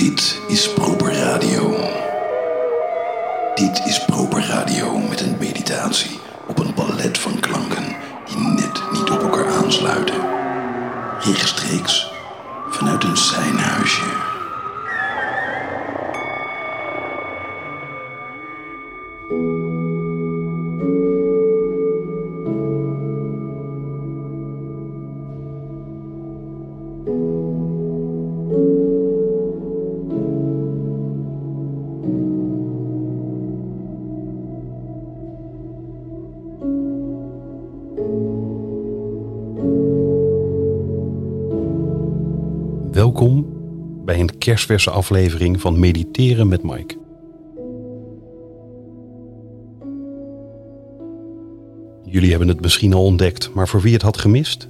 Dit is Proper Radio. Dit is Proper Radio met een meditatie op een ballet van klanken die net niet op elkaar aansluiten. Rechtstreeks vanuit een zijnhuisje. Kerstverse aflevering van Mediteren met Mike. Jullie hebben het misschien al ontdekt, maar voor wie het had gemist?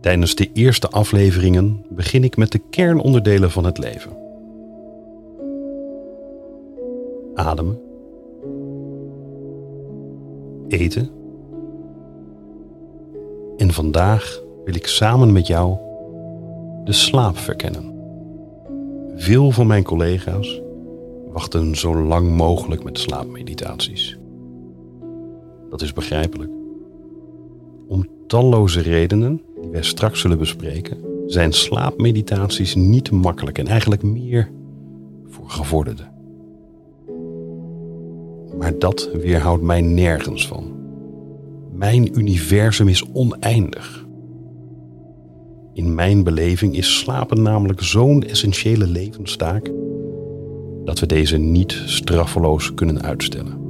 Tijdens de eerste afleveringen begin ik met de kernonderdelen van het leven. Ademen. Eten. En vandaag wil ik samen met jou de slaap verkennen. Veel van mijn collega's wachten zo lang mogelijk met slaapmeditaties. Dat is begrijpelijk. Om talloze redenen, die wij straks zullen bespreken, zijn slaapmeditaties niet makkelijk en eigenlijk meer voor gevorderden. Maar dat weerhoudt mij nergens van. Mijn universum is oneindig. In mijn beleving is slapen namelijk zo'n essentiële levenstaak dat we deze niet straffeloos kunnen uitstellen.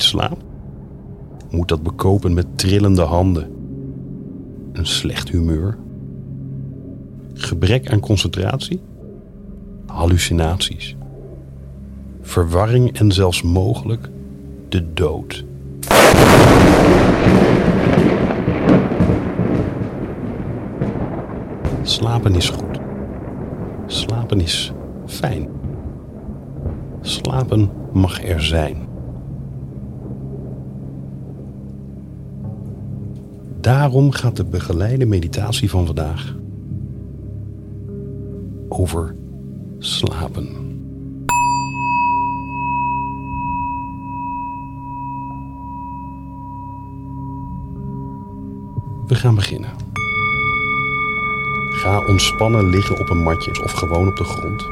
Niet slaapt? Moet dat bekopen met trillende handen, een slecht humeur, gebrek aan concentratie, hallucinaties, verwarring en zelfs mogelijk de dood. Slapen is goed. Slapen is fijn. Slapen mag er zijn. Daarom gaat de begeleide meditatie van vandaag over slapen. We gaan beginnen. Ga ontspannen liggen op een matje of gewoon op de grond.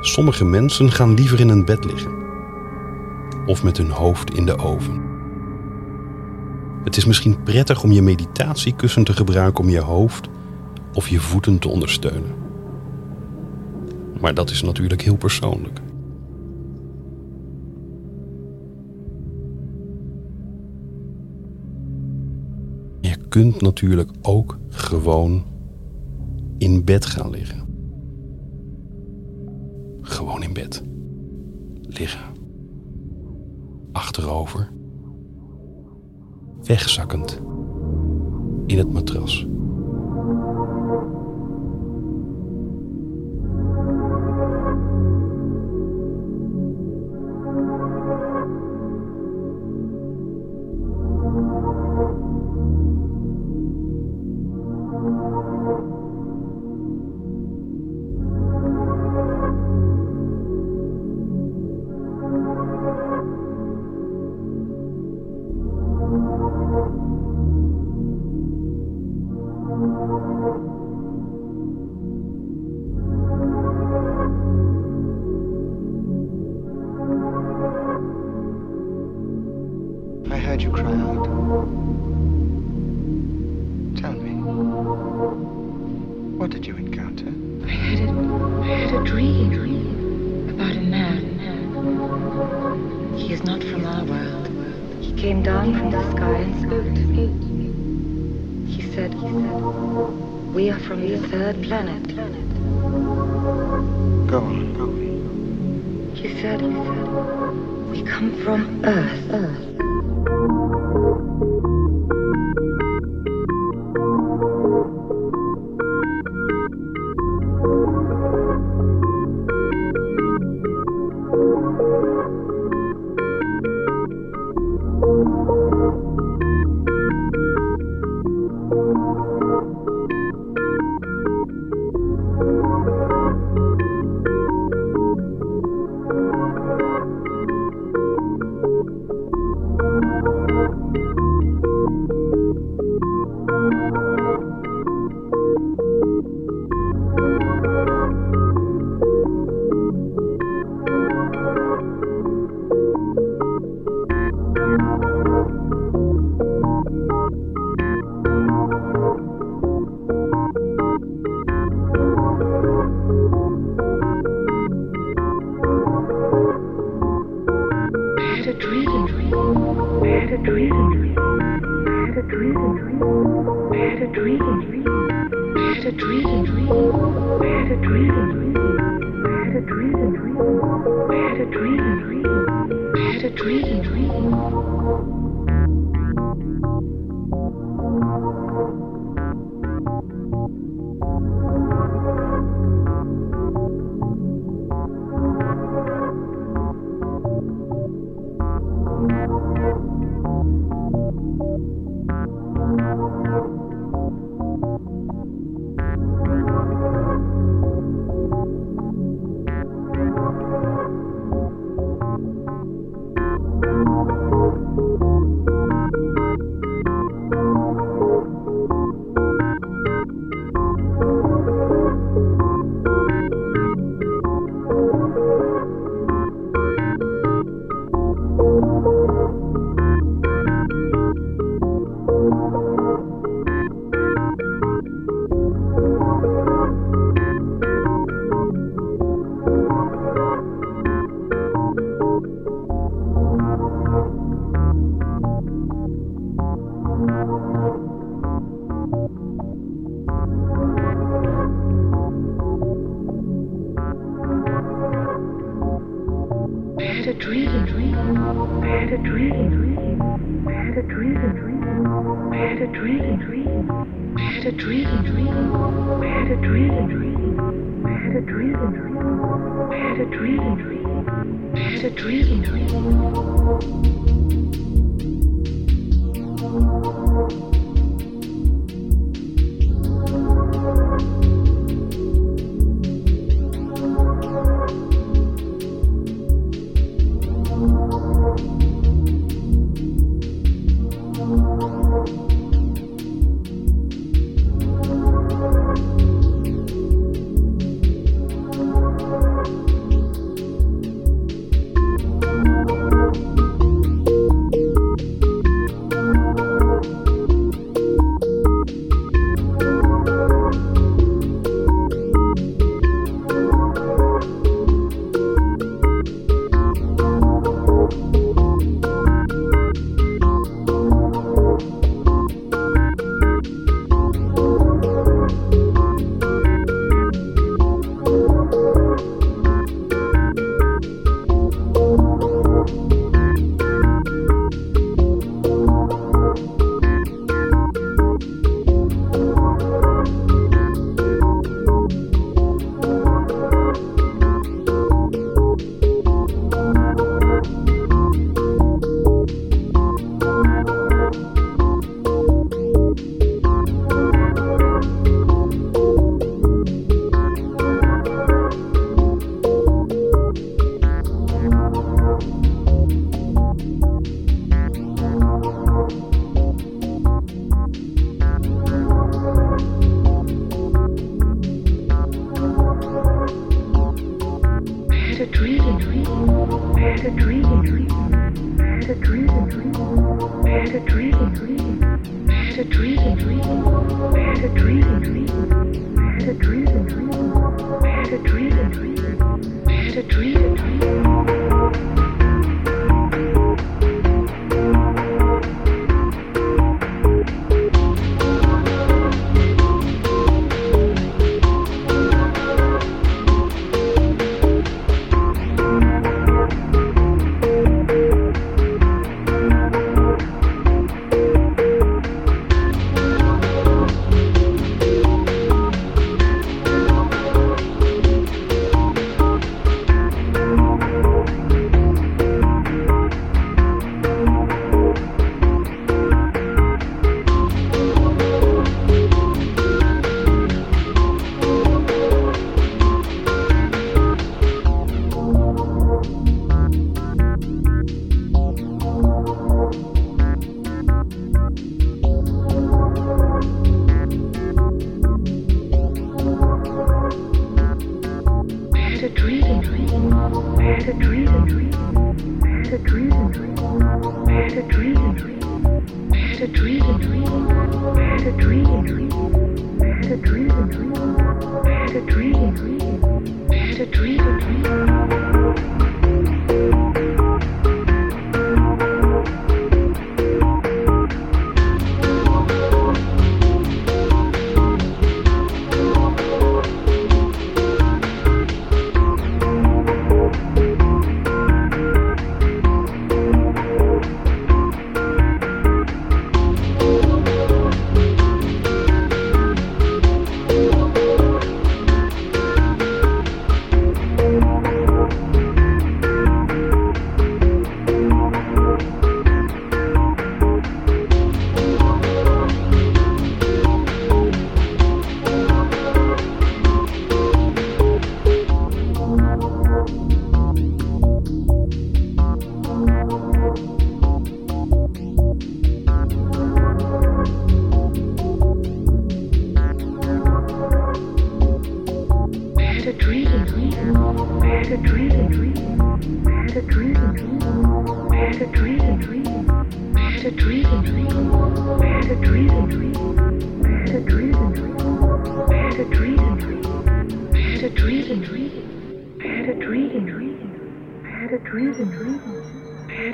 Sommige mensen gaan liever in een bed liggen of met hun hoofd in de oven. Het is misschien prettig om je meditatiekussen te gebruiken om je hoofd of je voeten te ondersteunen. Maar dat is natuurlijk heel persoonlijk. Je kunt natuurlijk ook gewoon in bed gaan liggen. Gewoon in bed. Liggen. Achterover. Wegzakkend. In het matras. Planet. Go on. He said, he said, we come from Earth. Earth. Música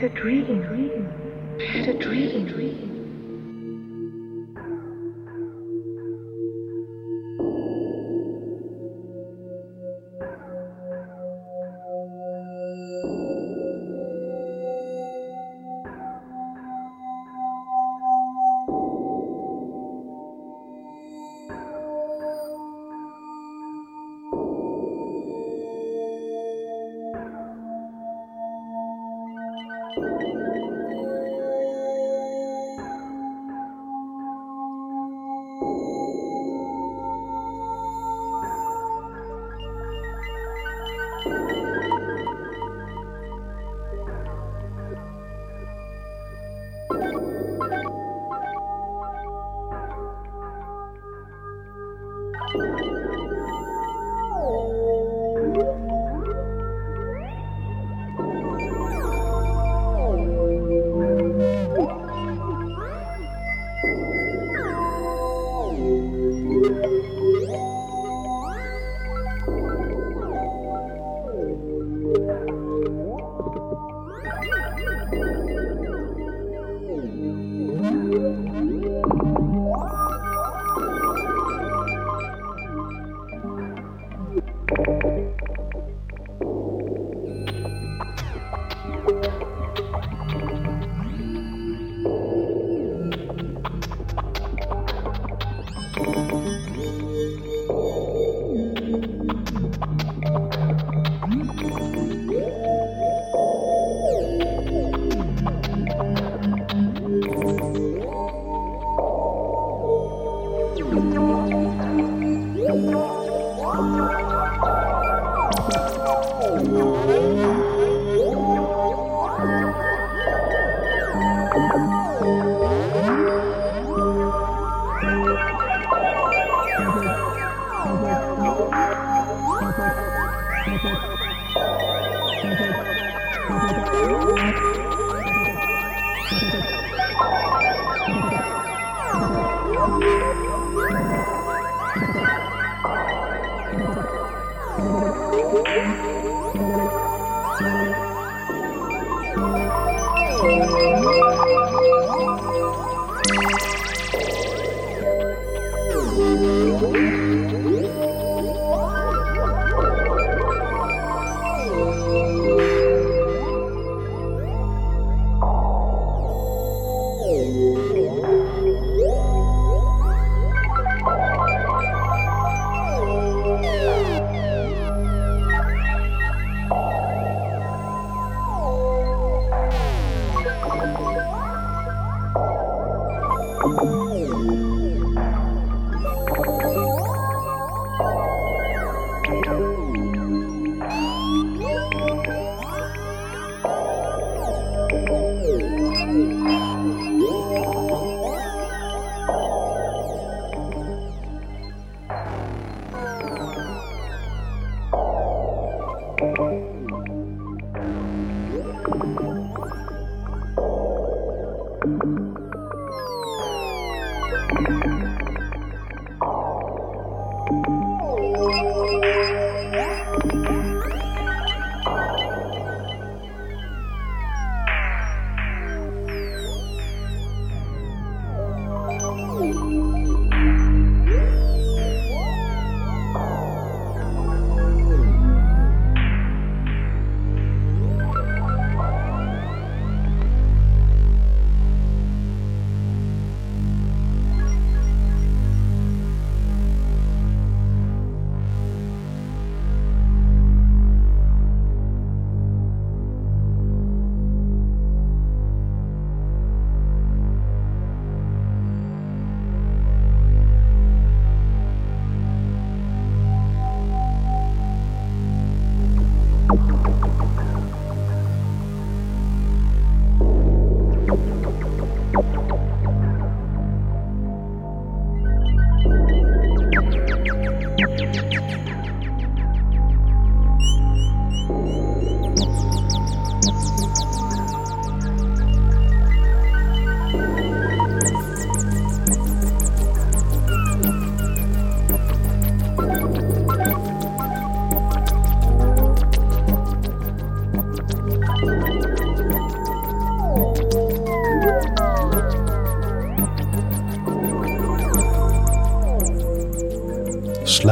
had a dream. I had a dream.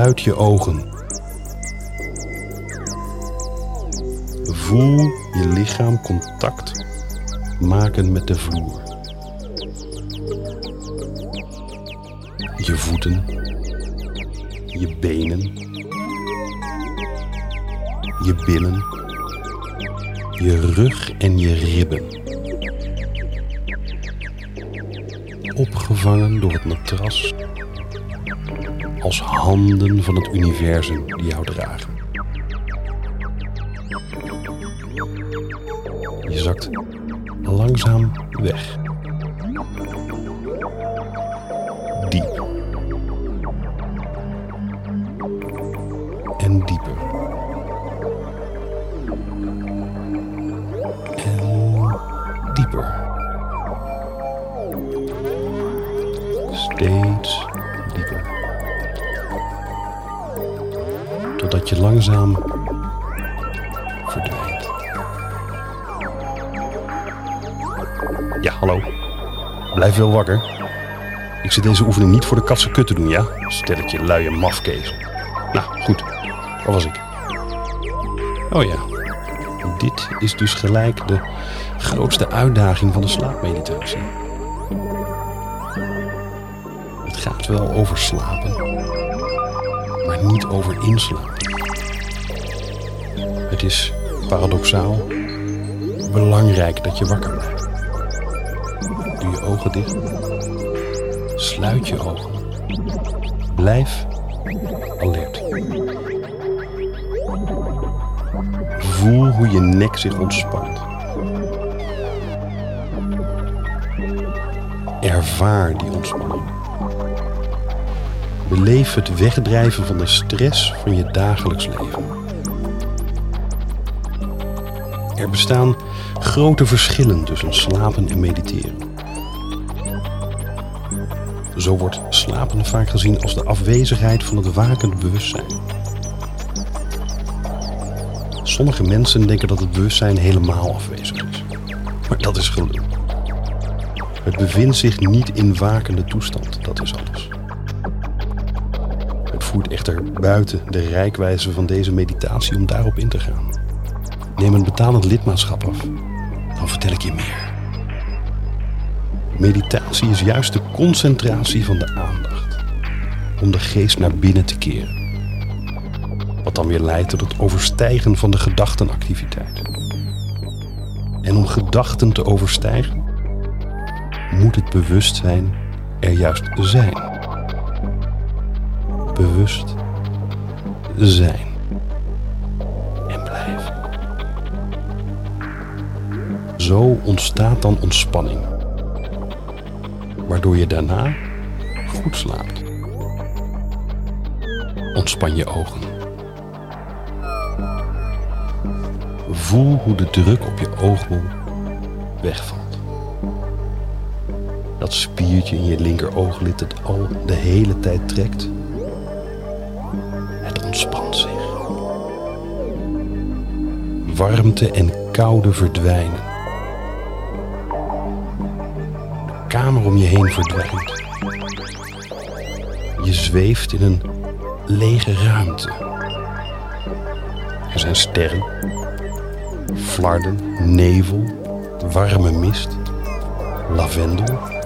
Sluit je ogen. Voel je lichaam contact maken met de vloer. Je voeten, je benen, je billen, je rug en je ribben. Opgevangen door het matras als handen van het universum die jou dragen. Je zakt langzaam weg. Je langzaam verdwijnt. Ja, hallo. Blijf wel wakker. Ik zit deze oefening niet voor de katse kut te doen, ja? Stelletje luie mafkees. Nou, goed. Waar was ik? Oh ja. Dit is dus gelijk de grootste uitdaging van de slaapmeditatie. Het gaat wel over slapen, maar niet over inslapen. Het is paradoxaal belangrijk dat je wakker blijft. Doe je ogen dicht. Sluit je ogen. Blijf alert. Voel hoe je nek zich ontspant. Ervaar die ontspanning. Beleef het wegdrijven van de stress van je dagelijks leven. Er bestaan grote verschillen tussen slapen en mediteren. Zo wordt slapen vaak gezien als de afwezigheid van het wakend bewustzijn. Sommige mensen denken dat het bewustzijn helemaal afwezig is. Maar dat is gelul. Het bevindt zich niet in wakende toestand, dat is alles. Het voert echter buiten de rijkwijze van deze meditatie om daarop in te gaan. Neem een betalend lidmaatschap af, dan vertel ik je meer. Meditatie is juist de concentratie van de aandacht, om de geest naar binnen te keren. Wat dan weer leidt tot het overstijgen van de gedachtenactiviteit. En om gedachten te overstijgen, moet het bewustzijn er juist zijn. Bewust zijn. Zo ontstaat dan ontspanning. Waardoor je daarna goed slaapt. Ontspan je ogen. Voel hoe de druk op je oogbol wegvalt. Dat spiertje in je linkerooglid dat al de hele tijd trekt. Het ontspant zich. Warmte en koude verdwijnen. Om je heen verdwijnt. Je zweeft in een lege ruimte. Er zijn sterren, flarden, nevel, warme mist, lavendel.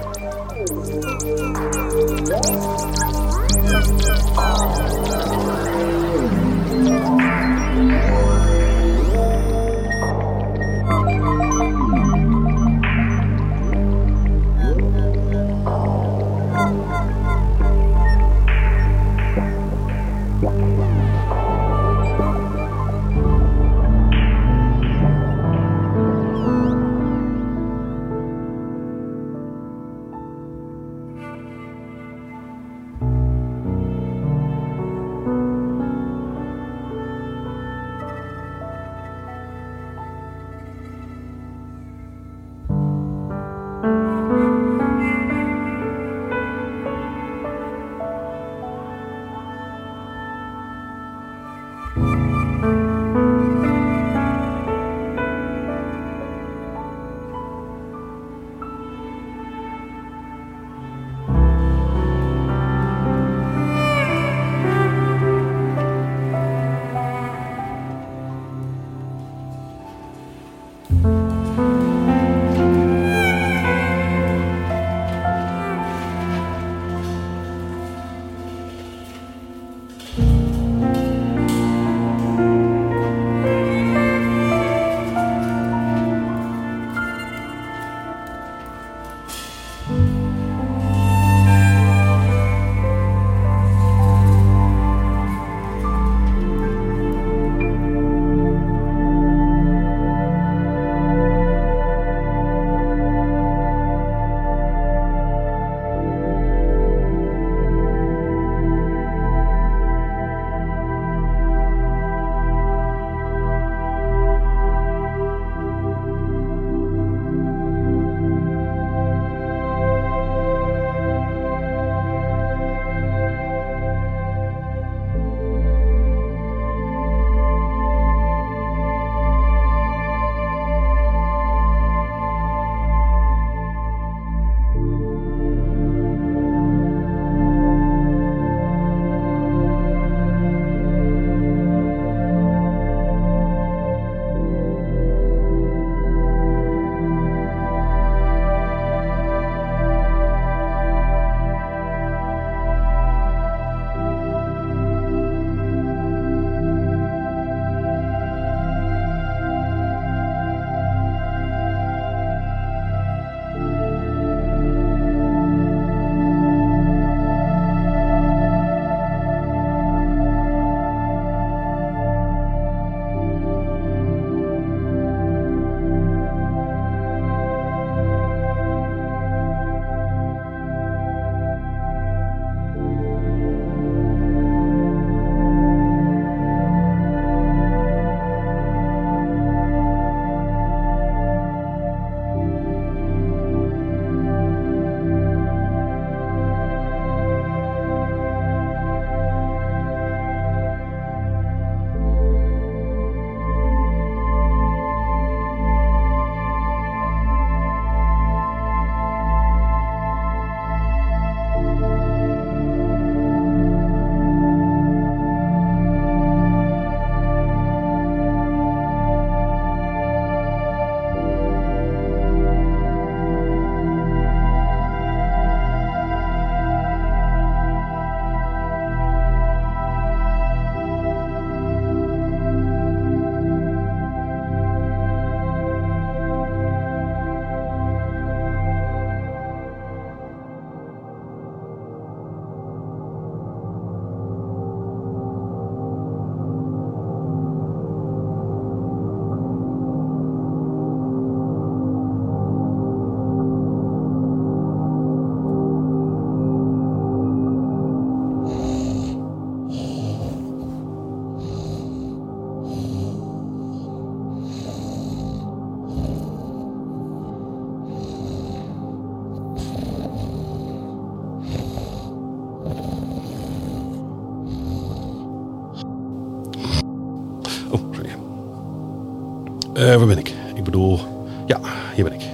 Eh, waar ben ik? Ik bedoel, ja, hier ben ik.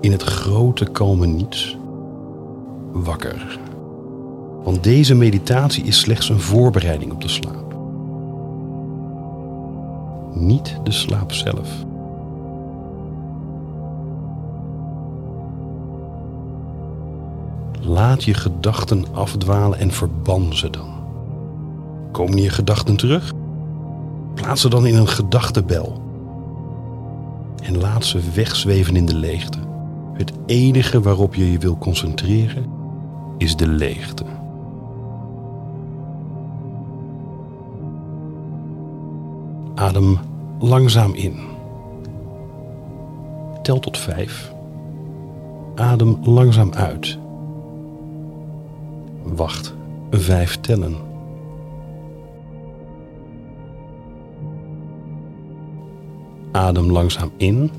In het grote kalme niets. Wakker. Want deze meditatie is slechts een voorbereiding op de slaap. Niet de slaap zelf. Laat je gedachten afdwalen en verban ze dan. Komen je gedachten terug? Plaats ze dan in een gedachtebel. En laat ze wegzweven in de leegte. Het enige waarop je je wil concentreren is de leegte. Adem langzaam in. Tel tot vijf. Adem langzaam uit. Wacht vijf tellen. Adem langzaam in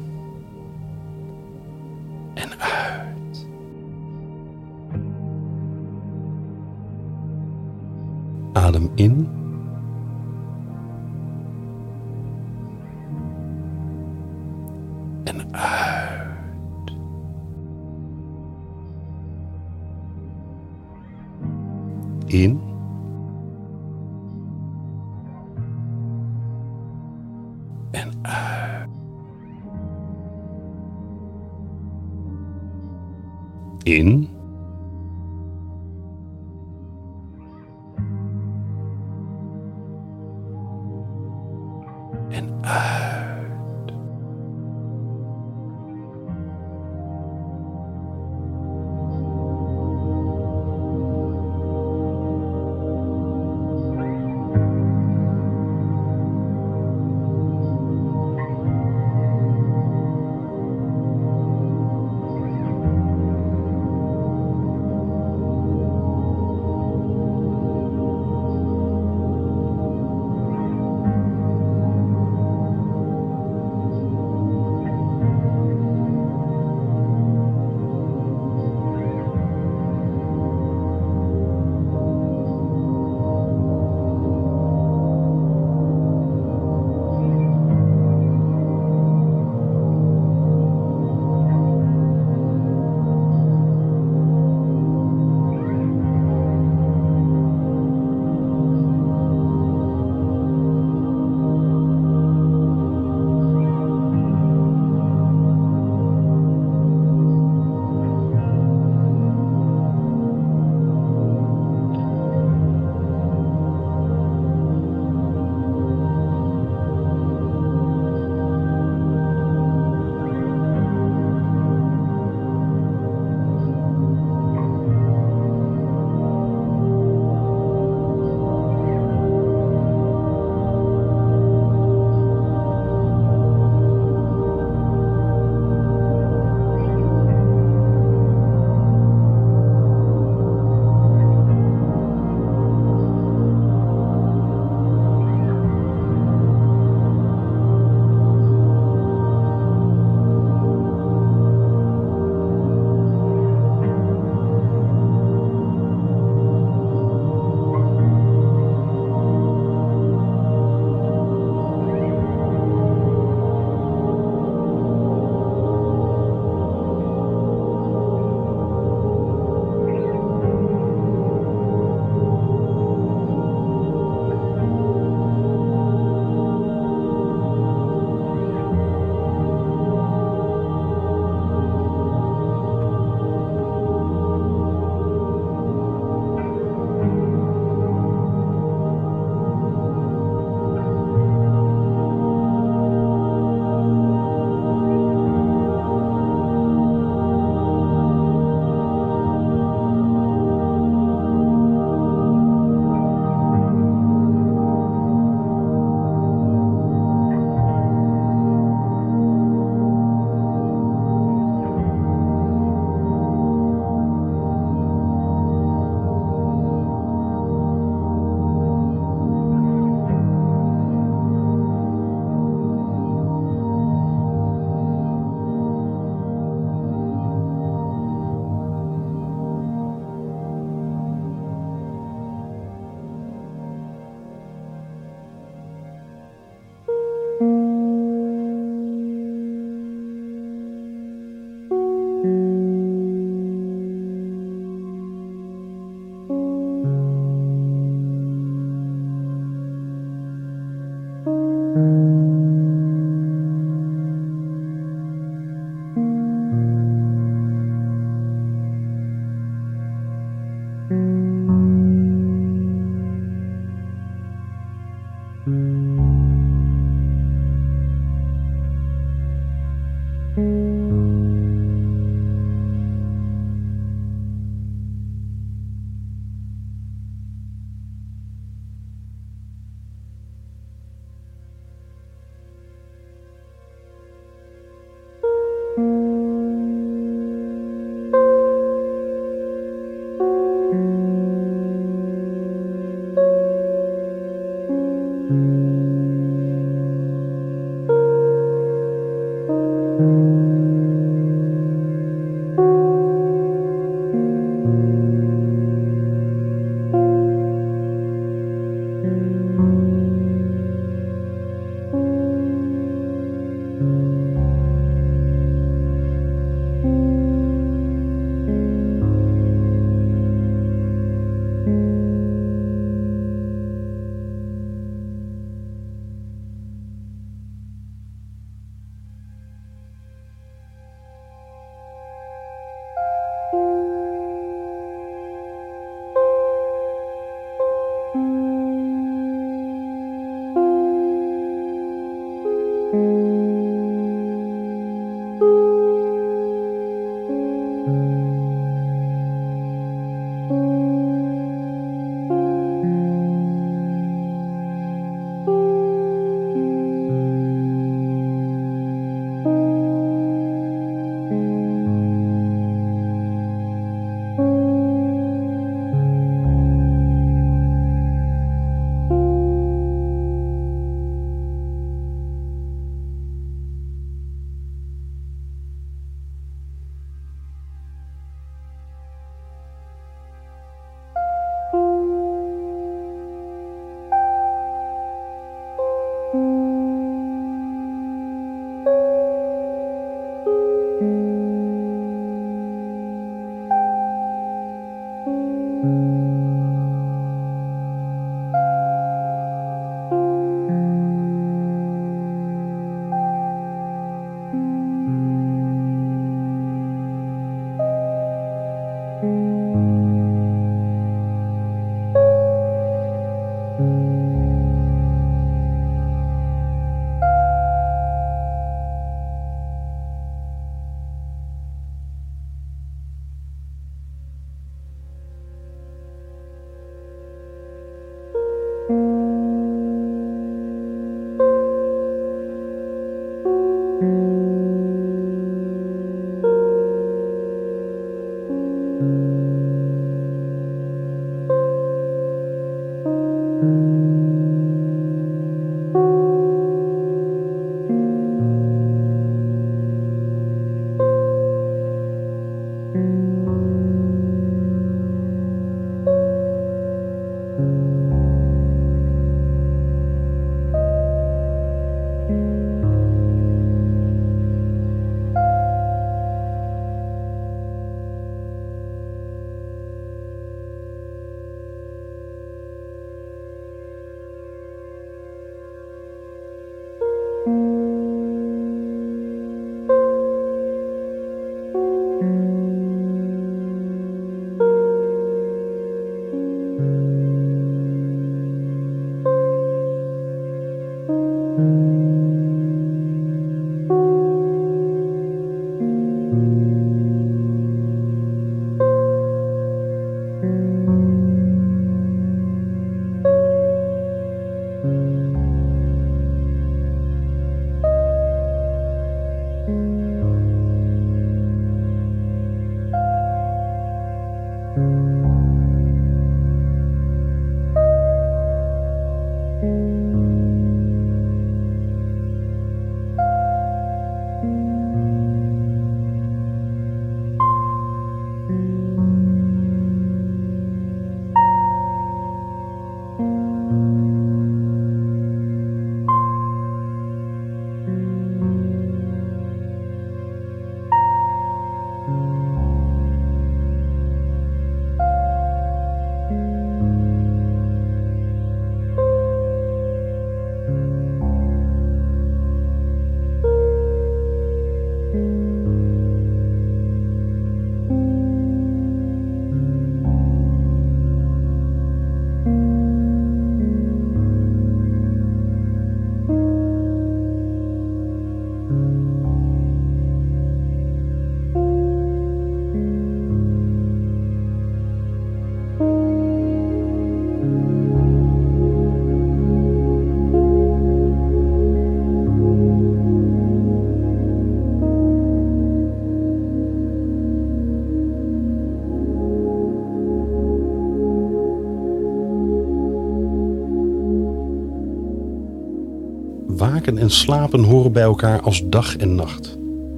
En slapen horen bij elkaar als dag en nacht.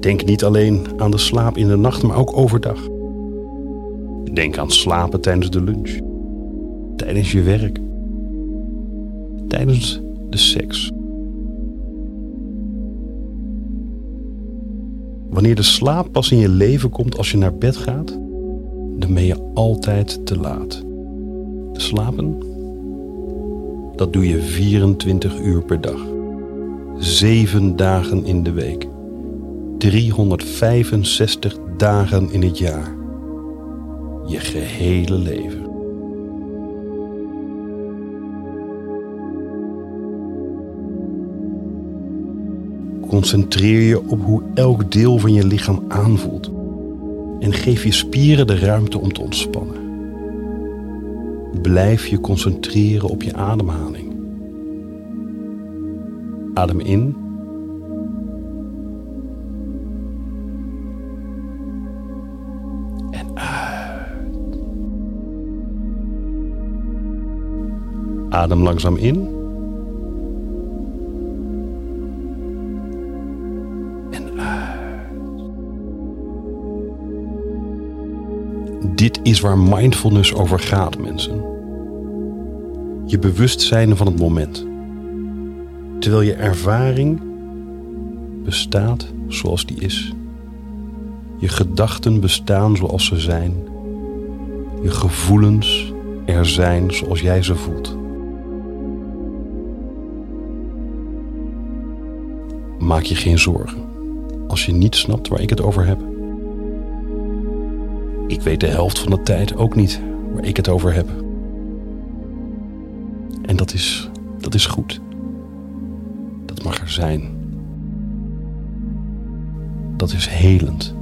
Denk niet alleen aan de slaap in de nacht, maar ook overdag. Denk aan slapen tijdens de lunch, tijdens je werk, tijdens de seks. Wanneer de slaap pas in je leven komt als je naar bed gaat, dan ben je altijd te laat. Slapen dat doe je 24 uur per dag. 7 dagen in de week. 365 dagen in het jaar. Je gehele leven. Concentreer je op hoe elk deel van je lichaam aanvoelt. En geef je spieren de ruimte om te ontspannen. Blijf je concentreren op je ademhaling. Adem in. En uit. Adem langzaam in. Dit is waar mindfulness over gaat, mensen. Je bewustzijn van het moment terwijl je ervaring bestaat zoals die is. Je gedachten bestaan zoals ze zijn. Je gevoelens er zijn zoals jij ze voelt. Maak je geen zorgen als je niet snapt waar ik het over heb. Ik weet de helft van de tijd ook niet waar ik het over heb. En dat is, dat is goed mag er zijn. Dat is helend.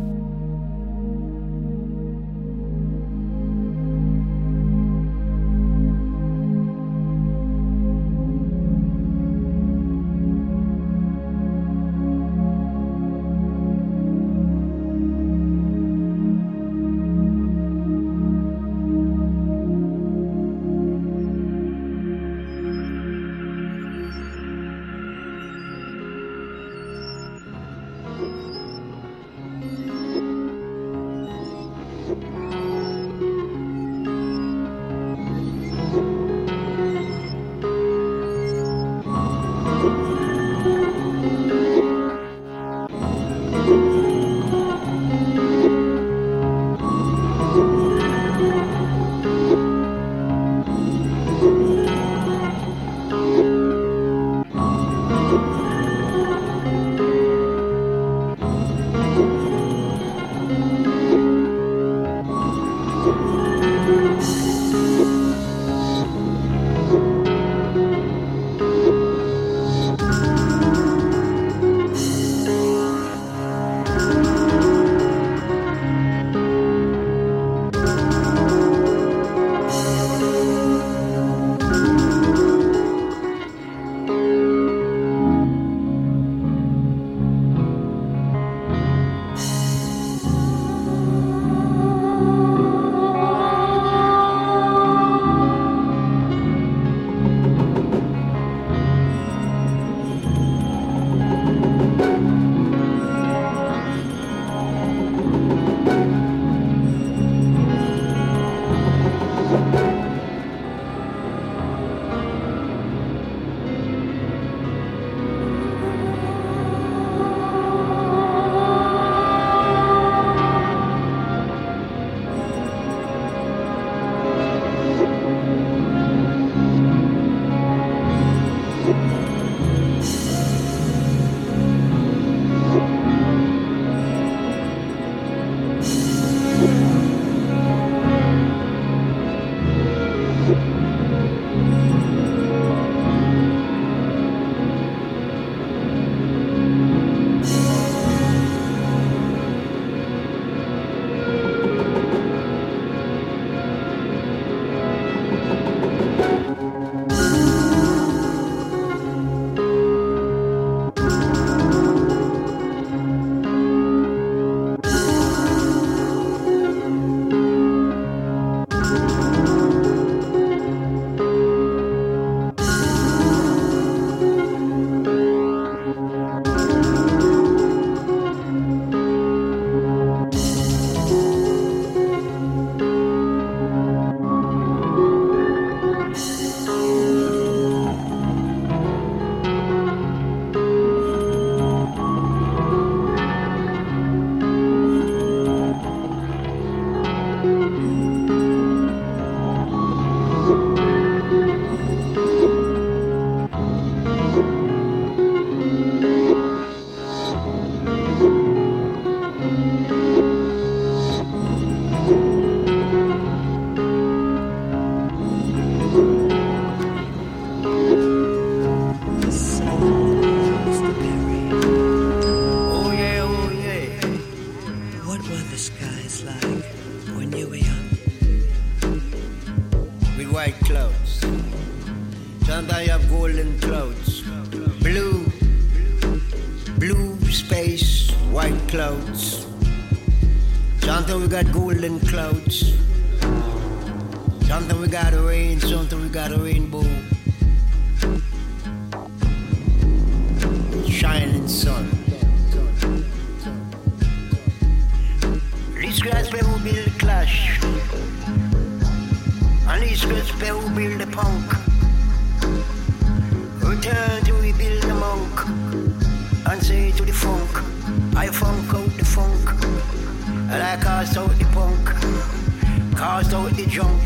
junk.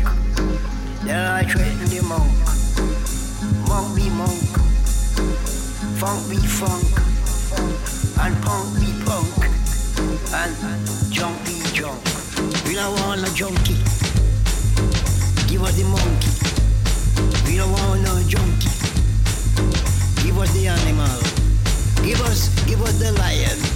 Then I threaten the monk. Monk be monk. Funk be funk. And punk be punk. And junk be junk. We don't want no junkie. Give us the monkey. We don't want no junkie. Give us the animal. Give us, give us the lion.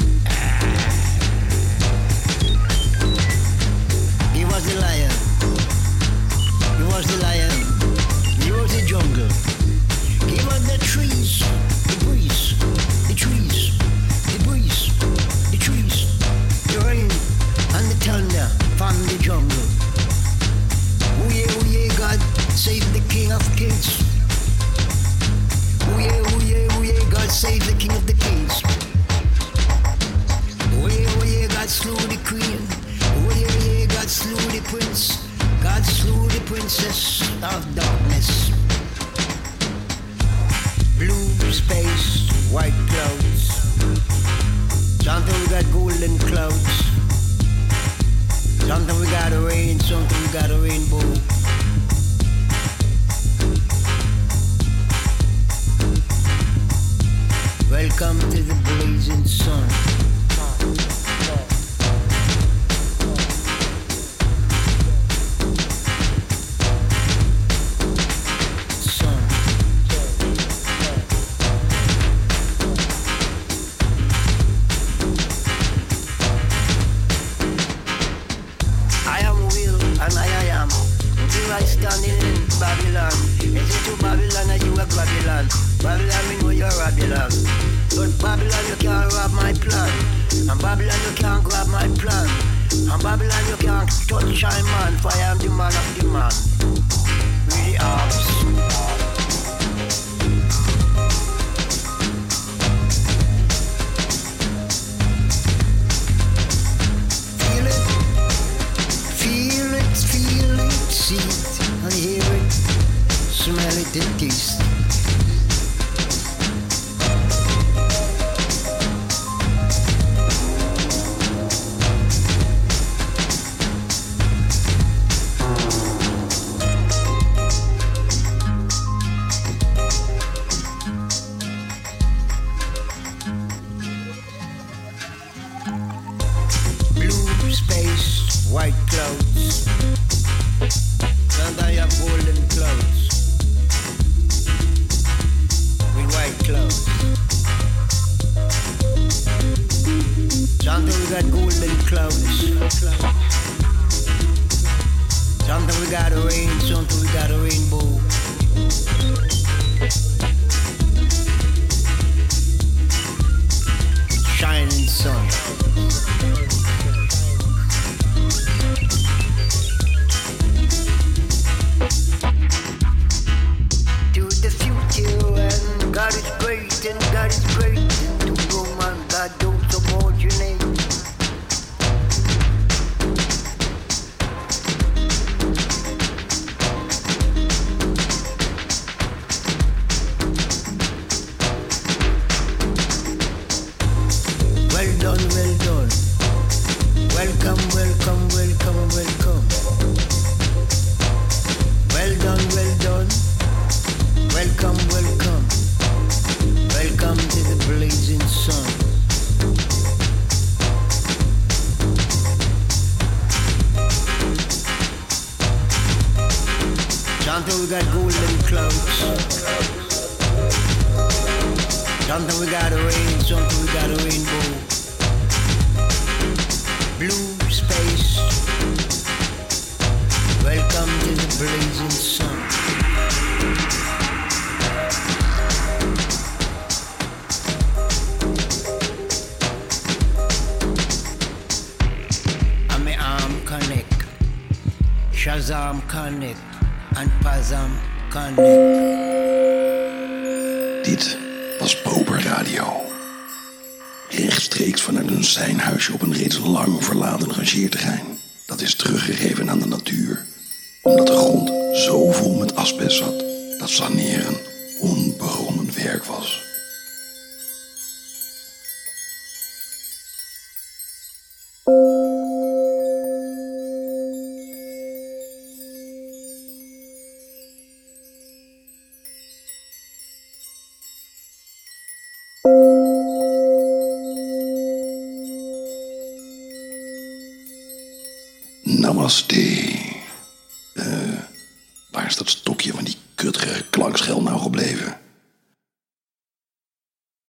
Babylon, you can't grab my plan. And Babylon, you can't touch my man, for I am the man of the man. Really arms. feel it, feel it. see it, and hear it, smell it, and taste it. was die... Eh, waar is dat stokje van die kutgerige klankschel nou gebleven?